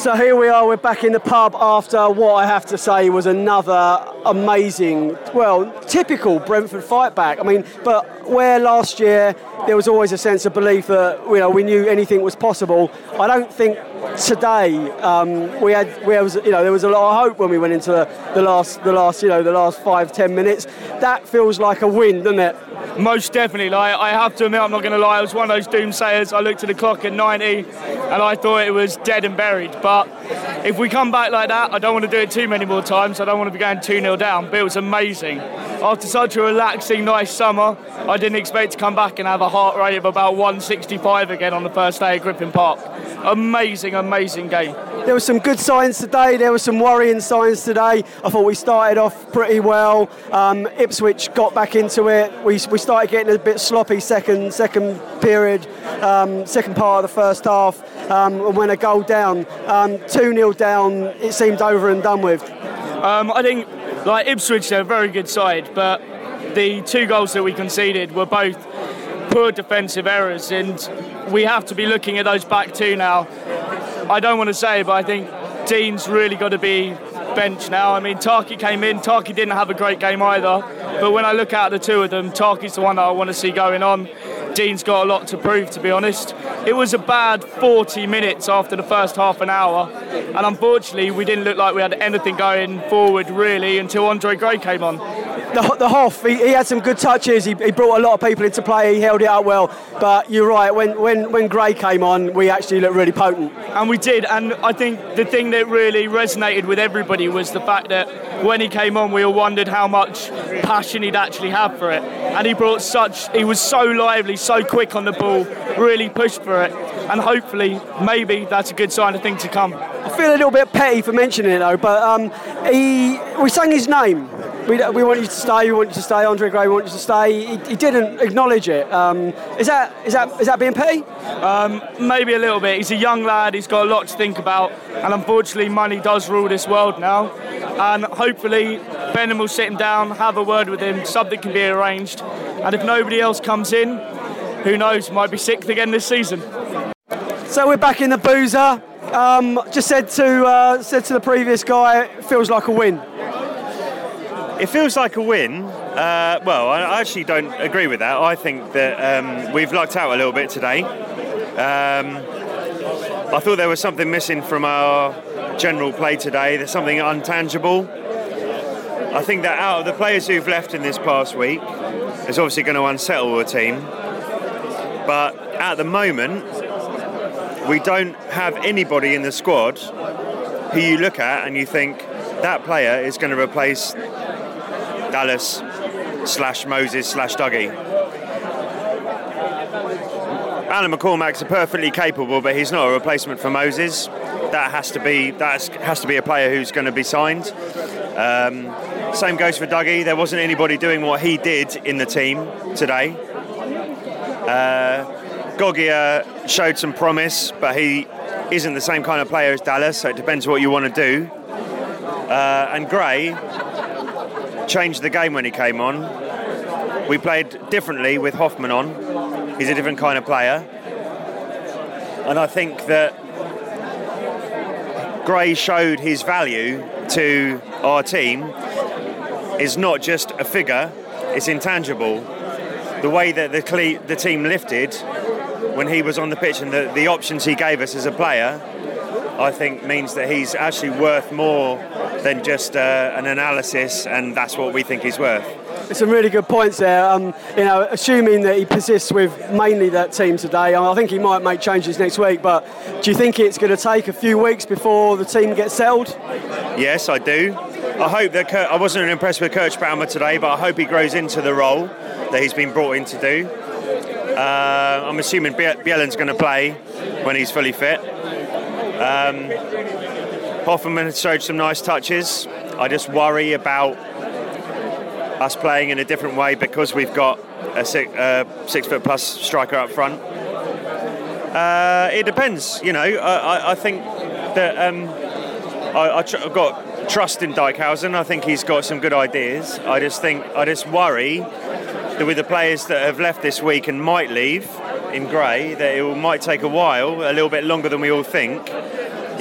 So here we are, we're back in the pub after what I have to say was another amazing, well, typical Brentford fight back. I mean, but where last year there was always a sense of belief that you know we knew anything was possible. I don't think today um, we had we was you know there was a lot of hope when we went into the, the last the last you know the last five ten minutes. That feels like a win, doesn't it? Most definitely. Like I have to admit, I'm not going to lie. I was one of those doomsayers. I looked at the clock at 90, and I thought it was dead and buried. But if we come back like that, I don't want to do it too many more times. I don't want to be going 2 0 down. But it was amazing. After such a relaxing, nice summer, I didn't expect to come back and have a heart rate of about 165 again on the first day at Griffin Park. Amazing, amazing game. There were some good signs today. There were some worrying signs today. I thought we started off pretty well. Um, Ipswich got back into it. We, we started getting a bit sloppy second second period, um, second part of the first half, um, and went a goal down. Um, 2 0 down, it seemed over and done with. Um, I think, like Ipswich, they're a very good side, but the two goals that we conceded were both poor defensive errors, and we have to be looking at those back two now. I don't want to say, but I think Dean's really got to be bench now. I mean, Tarky came in. Tarky didn't have a great game either, but when I look at the two of them, Tarky's the one that I want to see going on. Dean's got a lot to prove, to be honest. It was a bad 40 minutes after the first half an hour, and unfortunately, we didn't look like we had anything going forward really until Andre Gray came on the, the Hoff, he, he, had some good touches. He, he, brought a lot of people into play. He held it up well. But you're right. When when when Gray came on, we actually looked really potent. And we did. And I think the thing that really resonated with everybody was the fact that when he came on, we all wondered how much passion he'd actually have for it. And he brought such. He was so lively, so quick on the ball. Really pushed for it. And hopefully, maybe that's a good sign of things to come. I feel a little bit petty for mentioning it though, but um, he we sang his name we, we want you to stay, we want you to stay, Andre Gray, we want you to stay. He, he didn't acknowledge it. Um, is that is that is that being petty? Um, maybe a little bit. He's a young lad. He's got a lot to think about, and unfortunately, money does rule this world now. And hopefully, Benham will sit him down, have a word with him. Something can be arranged. And if nobody else comes in, who knows? Might be sixth again this season. So we're back in the boozer. Um, just said to uh, said to the previous guy, it feels like a win. It feels like a win. Uh, well, I actually don't agree with that. I think that um, we've lucked out a little bit today. Um, I thought there was something missing from our general play today. There's something untangible. I think that out of the players who've left in this past week, it's obviously going to unsettle the team. But at the moment, we don't have anybody in the squad who you look at and you think that player is going to replace Dallas slash Moses slash Dougie. Alan McCormack's a perfectly capable, but he's not a replacement for Moses. That has to be that has to be a player who's going to be signed. Um, same goes for Dougie. There wasn't anybody doing what he did in the team today. Uh, Gogia showed some promise, but he isn't the same kind of player as Dallas, so it depends what you want to do. Uh, and Gray changed the game when he came on. we played differently with Hofmann on. He's a different kind of player. And I think that Gray showed his value to our team is not just a figure, it's intangible. The way that the, cle- the team lifted when he was on the pitch and the, the options he gave us as a player, I think means that he's actually worth more than just uh, an analysis, and that's what we think he's worth. Some really good points there. Um, you know, assuming that he persists with mainly that team today, I think he might make changes next week. But do you think it's going to take a few weeks before the team gets settled? Yes, I do. I hope that Kurt, I wasn't impressed with Kerschbaumer today, but I hope he grows into the role that he's been brought in to do. Uh, I'm assuming Bjelland's going to play when he's fully fit. Um, Hofmann showed some nice touches. I just worry about us playing in a different way because we've got a six, uh, six foot plus striker up front. Uh, it depends, you know. I, I think that um, I, I tr- I've got trust in Dijkhuizen. I think he's got some good ideas. I just think I just worry that with the players that have left this week and might leave in Gray, that it might take a while, a little bit longer than we all think,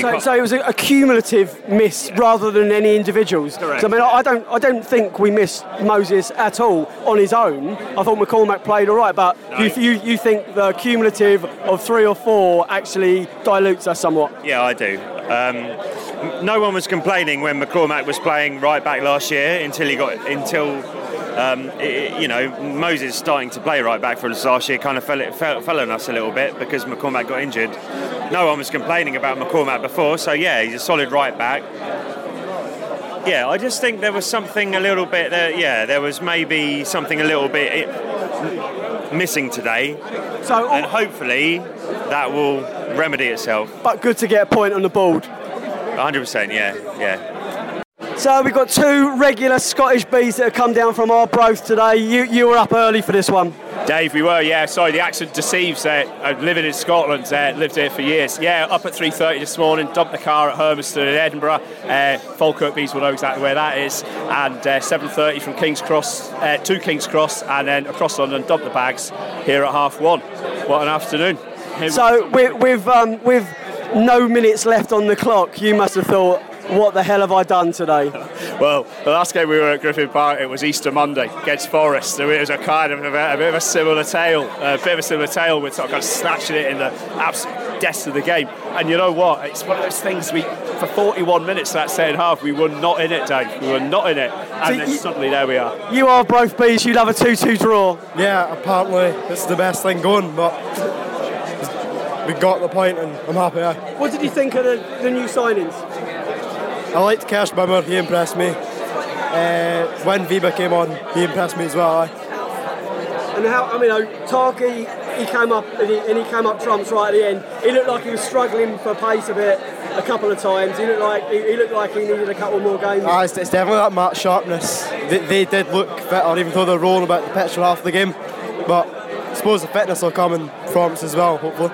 so, so, it was a, cumulative miss yeah. rather than any individuals. Correct. So, I mean, I don't, I don't think we missed Moses at all on his own. I thought McCormack played all right, but no. you, you, you think the cumulative of three or four actually dilutes us somewhat? Yeah, I do. Um, no one was complaining when McCormack was playing right back last year until he got until um, it, you know, Moses starting to play right back for us last year kind of fell, fell, fell on us a little bit because McCormack got injured. No one was complaining about McCormack before, so yeah, he's a solid right back. Yeah, I just think there was something a little bit there. Yeah, there was maybe something a little bit missing today. So, and hopefully that will remedy itself. But good to get a point on the board. 100%, yeah, yeah. So we've got two regular Scottish bees that have come down from our Arbroath today. You, you were up early for this one. Dave, we were, yeah. Sorry, the accent deceives. Uh, I'm living in Scotland, uh, lived here for years. Yeah, up at 3.30 this morning, dumped the car at Hermiston in Edinburgh. Uh, Falkirk Bees will know exactly where that is. And uh, 7.30 from King's Cross uh, to King's Cross and then across London, dumped the bags here at half one. What an afternoon. So with, with, um, with no minutes left on the clock, you must have thought, what the hell have I done today? well, the last game we were at Griffin Park, it was Easter Monday against Forest. So it was a kind of a, a bit of a similar tale, a bit of a similar tale with sort of, kind of snatching it in the absolute depths of the game. And you know what? It's one of those things we, for 41 minutes that second half, we were not in it, Dave. We were not in it. And so then you, suddenly there we are. You are both bees, You'd have a 2 2 draw. Yeah, apparently it's the best thing going, but we got the point and I'm happy. What did you think of the, the new signings? I liked Kerschbaumer, he impressed me. Uh, when Vibe came on, he impressed me as well. And how, I mean, Tarky, he came up and he, and he, came up trumps right at the end. He looked like he was struggling for pace a bit a couple of times. He looked like he, he looked like he needed a couple more games. Ah, it's, it's, definitely that match sharpness. They, they did look better, even though they're rolling about the pitch for half the game. But I suppose the fitness will come in Florence as well, hopefully.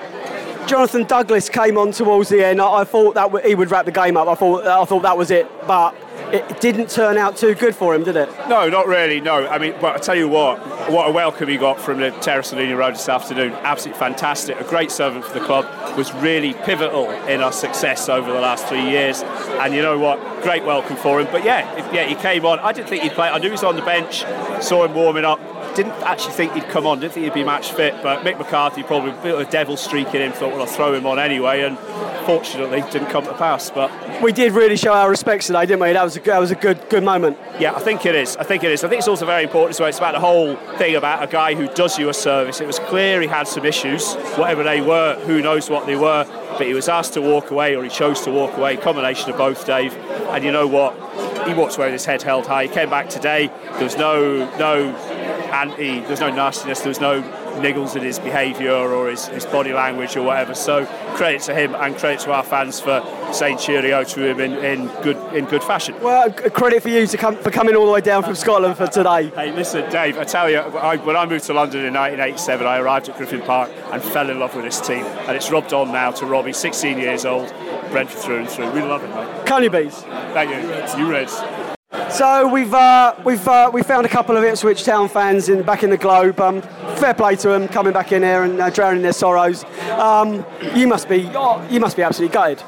Jonathan Douglas came on towards the end. I, thought that he would wrap the game up. I thought I thought that was it, but it didn't turn out too good for him, did it? No, not really. No, I mean, but I tell you what, what a welcome he got from the Terrace and Road this afternoon. Absolutely fantastic. A great servant for the club. Was really pivotal in our success over the last three years. And you know what? Great welcome for him. But yeah, yeah, he came on. I didn't think he'd play. I knew he was on the bench. Saw him warming up didn't actually think he'd come on, didn't think he'd be match fit, but Mick McCarthy probably a bit of a devil streak in him, thought, well, I'll throw him on anyway, and fortunately didn't come to pass. But we did really show our respects today, didn't we? That was a, that was a good good moment. Yeah, I think it is. I think it is. I think it's also very important as well. It's about the whole thing about a guy who does you a service. It was clear he had some issues, whatever they were. Who knows what they were? But he was asked to walk away, or he chose to walk away. Combination of both, Dave. And you know what? He walked away with his head held high. He came back today. There was no no There's no nastiness. There's no niggles in his behaviour or his, his body language or whatever. So credit to him and credit to our fans for saying cheerio to him in, in good in good fashion. Well, credit for you to come for coming all the way down from Scotland for today. Hey, listen, Dave. I tell you, I, when I moved to London in 1987, I arrived at Griffin Park and fell in love with this team, and it's rubbed on now to Robbie, 16 years old, Brentford through and through. We love it, mate. Can you bees? Thank you. You Reds. So we've uh, we've uh, we found a couple of Ipswich Town fans in back in the Globe. Um, fair play to them coming back in here and uh, drowning their sorrows. Um, you must be you must be absolutely gutted.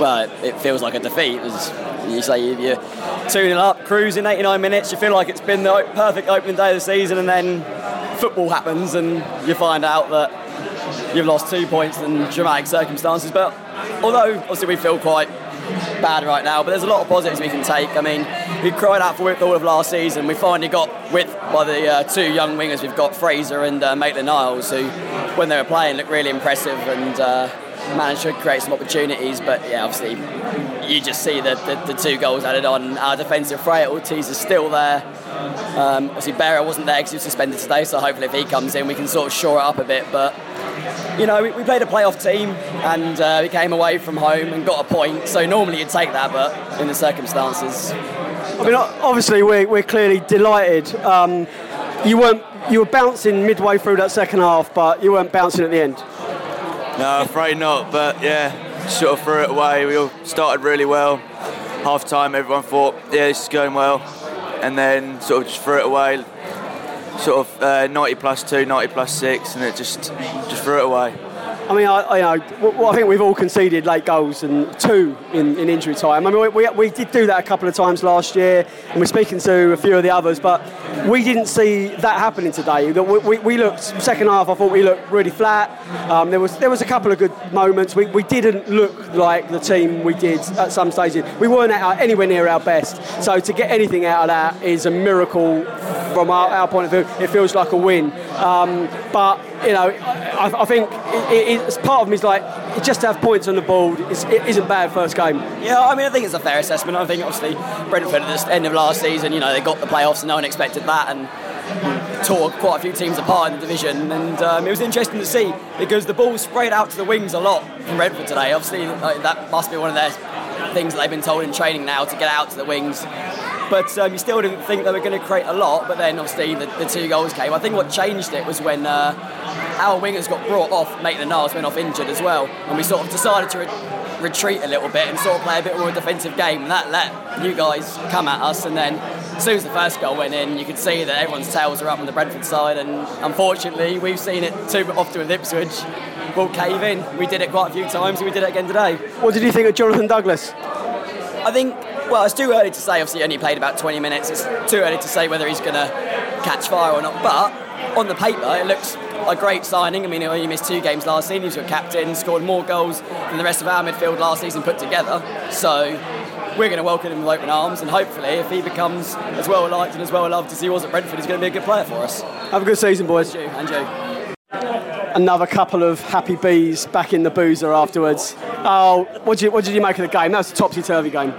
Well, it, feels like a defeat. Was, you say you- you're 0 up, cruising 89 minutes. You feel like it's been the perfect opening day of the season, and then football happens, and you find out that you've lost two points in dramatic circumstances. But although obviously we feel quite bad right now, but there's a lot of positives we can take. I mean, we cried out for width all of last season. We finally got width by the uh, two young wingers. We've got Fraser and uh, Maitland Niles, who, when they were playing, looked really impressive and uh, managed to create some opportunities. But yeah, obviously, you just see the, the, the two goals added on. Our defensive frailties are still there. Um, obviously, Berra wasn't there because he was suspended today, so hopefully, if he comes in, we can sort of shore it up a bit. But you know, we, we played a playoff team and uh, we came away from home and got a point. So normally you'd take that, but in the circumstances, I mean, obviously we're, we're clearly delighted. Um, you weren't you were bouncing midway through that second half, but you weren't bouncing at the end. No, afraid not. But yeah, sort of threw it away. We all started really well. Half time, everyone thought, yeah, this is going well, and then sort of just threw it away. Sort of uh, 90 plus two, 90 plus six, and it just just threw it away. I mean, I, I, you know, w- w- I think we've all conceded late goals and two in, in injury time. I mean, we, we, we did do that a couple of times last year, and we're speaking to a few of the others, but we didn't see that happening today. We, we, we looked second half. I thought we looked really flat. Um, there was there was a couple of good moments. We, we didn't look like the team we did at some stages. We weren't our, anywhere near our best. So to get anything out of that is a miracle from our, our point of view. It feels like a win. Um, but you know, I, I think it, it, it's part of me is like just to have points on the board is, it isn't bad first game. yeah, I mean, I think it's a fair assessment. I think obviously Brentford at the end of last season, you know, they got the playoffs and no one expected that, and tore quite a few teams apart in the division. And um, it was interesting to see because the ball sprayed out to the wings a lot from Brentford today. Obviously, like, that must be one of their things that they've been told in training now to get out to the wings. But um, you still didn't think they were going to create a lot. But then obviously the, the two goals came. I think what changed it was when uh, our wingers got brought off. Maitland Niles went off injured as well, and we sort of decided to re- retreat a little bit and sort of play a bit more of a defensive game. And that let you guys come at us. And then as soon as the first goal went in, you could see that everyone's tails were up on the Brentford side. And unfortunately, we've seen it too often with Ipswich. We'll cave in. We did it quite a few times, and we did it again today. What did you think of Jonathan Douglas? I think, well, it's too early to say. Obviously, he only played about 20 minutes. It's too early to say whether he's going to catch fire or not. But on the paper, it looks a great signing. I mean, he only missed two games last season. He was your captain, scored more goals than the rest of our midfield last season put together. So we're going to welcome him with open arms. And hopefully, if he becomes as well liked and as well loved as he was at Brentford, he's going to be a good player for us. Have a good season, boys. You And you. Another couple of happy bees back in the boozer afterwards. Oh, what did you, what did you make of the game? That was a topsy turvy game.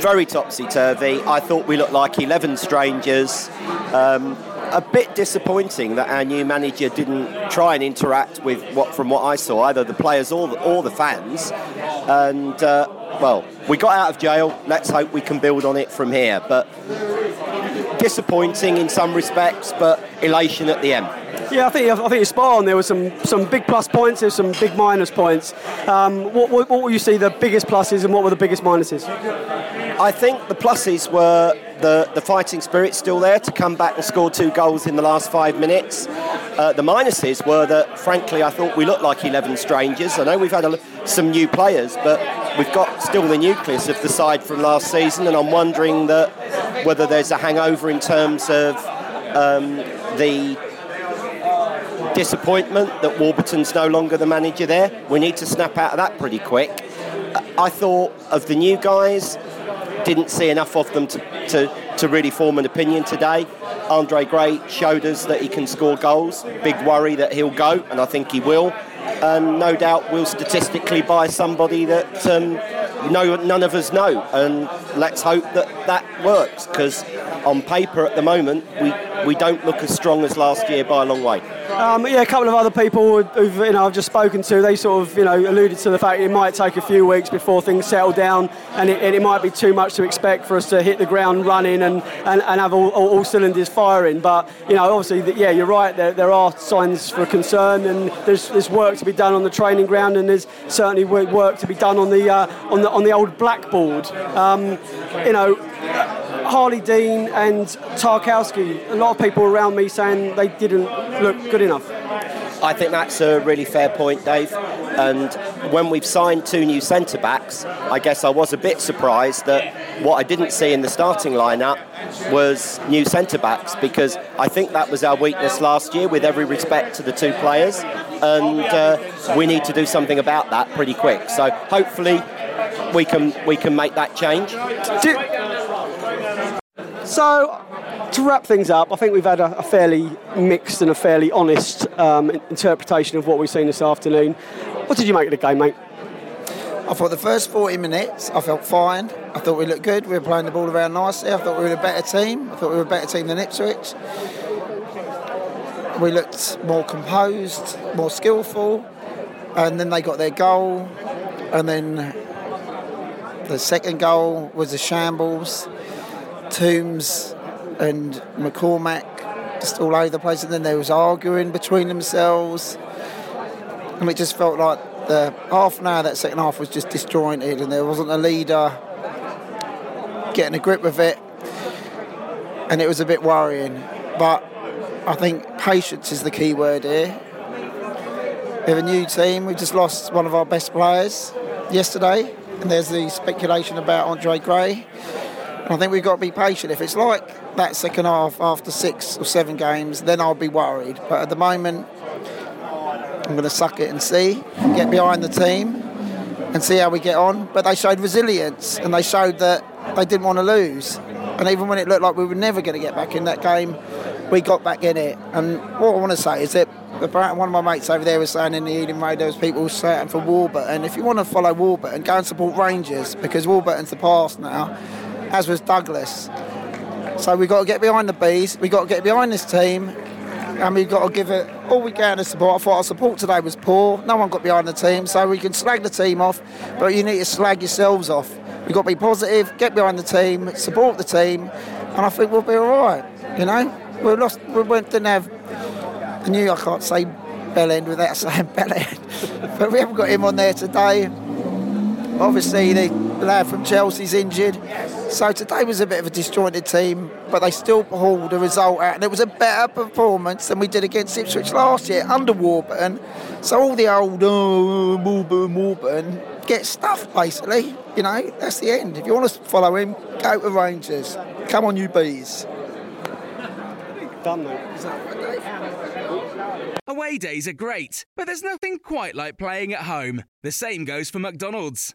very topsy turvy. I thought we looked like 11 strangers. Um, a bit disappointing that our new manager didn't try and interact with what, from what I saw, either the players or the, or the fans. And uh, well, we got out of jail. Let's hope we can build on it from here. But disappointing in some respects, but elation at the end. Yeah, I think I think you're spot on. There were some, some big plus points. There's some big minus points. Um, what, what, what will you see the biggest pluses and what were the biggest minuses? I think the pluses were the, the fighting spirit still there to come back and score two goals in the last five minutes. Uh, the minuses were that, frankly, I thought we looked like 11 strangers. I know we've had a, some new players, but we've got still the nucleus of the side from last season, and I'm wondering that whether there's a hangover in terms of um, the disappointment that Warburton's no longer the manager there. We need to snap out of that pretty quick. I thought of the new guys, didn't see enough of them to, to, to really form an opinion today. Andre Gray showed us that he can score goals. Big worry that he'll go, and I think he will. And no doubt we'll statistically buy somebody that um, no, none of us know. And let's hope that that works, because on paper at the moment, we, we don't look as strong as last year by a long way. Um, yeah, a couple of other people who've you know I've just spoken to. They sort of you know alluded to the fact it might take a few weeks before things settle down, and it, and it might be too much to expect for us to hit the ground running and, and, and have all, all, all cylinders firing. But you know, obviously, yeah, you're right. There, there are signs for concern, and there's, there's work to be done on the training ground, and there's certainly wo- work to be done on the uh, on the on the old blackboard. Um, you know. Harlee Dean and Tarkowski. A lot of people around me saying they didn't look good enough. I think that's a really fair point, Dave. And when we've signed two new centre backs, I guess I was a bit surprised that what I didn't see in the starting lineup was new centre backs because I think that was our weakness last year, with every respect to the two players. And uh, we need to do something about that pretty quick. So hopefully we can we can make that change. So, to wrap things up, I think we've had a, a fairly mixed and a fairly honest um, interpretation of what we've seen this afternoon. What did you make of the game, mate? I thought the first 40 minutes, I felt fine. I thought we looked good. We were playing the ball around nicely. I thought we were a better team. I thought we were a better team than Ipswich. We looked more composed, more skillful, and then they got their goal, and then the second goal was a shambles. Tombs and McCormack just all over the place, and then there was arguing between themselves, and it just felt like the half an hour that second half was just disjointed, and there wasn't a leader getting a grip of it, and it was a bit worrying. But I think patience is the key word here. We have a new team. We just lost one of our best players yesterday, and there's the speculation about Andre Gray. I think we've got to be patient. If it's like that second half after six or seven games, then I'll be worried. But at the moment, I'm going to suck it and see, get behind the team and see how we get on. But they showed resilience and they showed that they didn't want to lose. And even when it looked like we were never going to get back in that game, we got back in it. And what I want to say is that one of my mates over there was saying in the Ealing Road there was people shouting for Warburton. If you want to follow Warburton, go and support Rangers because Warburton's the past now as was Douglas. So we've got to get behind the bees, we've got to get behind this team, and we've got to give it all we can to support. I thought our support today was poor, no one got behind the team, so we can slag the team off, but you need to slag yourselves off. We've got to be positive, get behind the team, support the team, and I think we'll be all right, you know? We lost, we went, didn't have, I knew I can't say Bellend without saying Bellend, but we haven't got him on there today. Obviously, the lad from Chelsea's injured. So today was a bit of a disjointed team, but they still pulled a result out, and it was a better performance than we did against Ipswich last year under Warburton. So all the old oh, Warburton, Warburton get stuffed basically. You know, that's the end. If you want to follow him, go to Rangers. Come on, you bees. Done, mate. Away days are great, but there's nothing quite like playing at home. The same goes for McDonald's.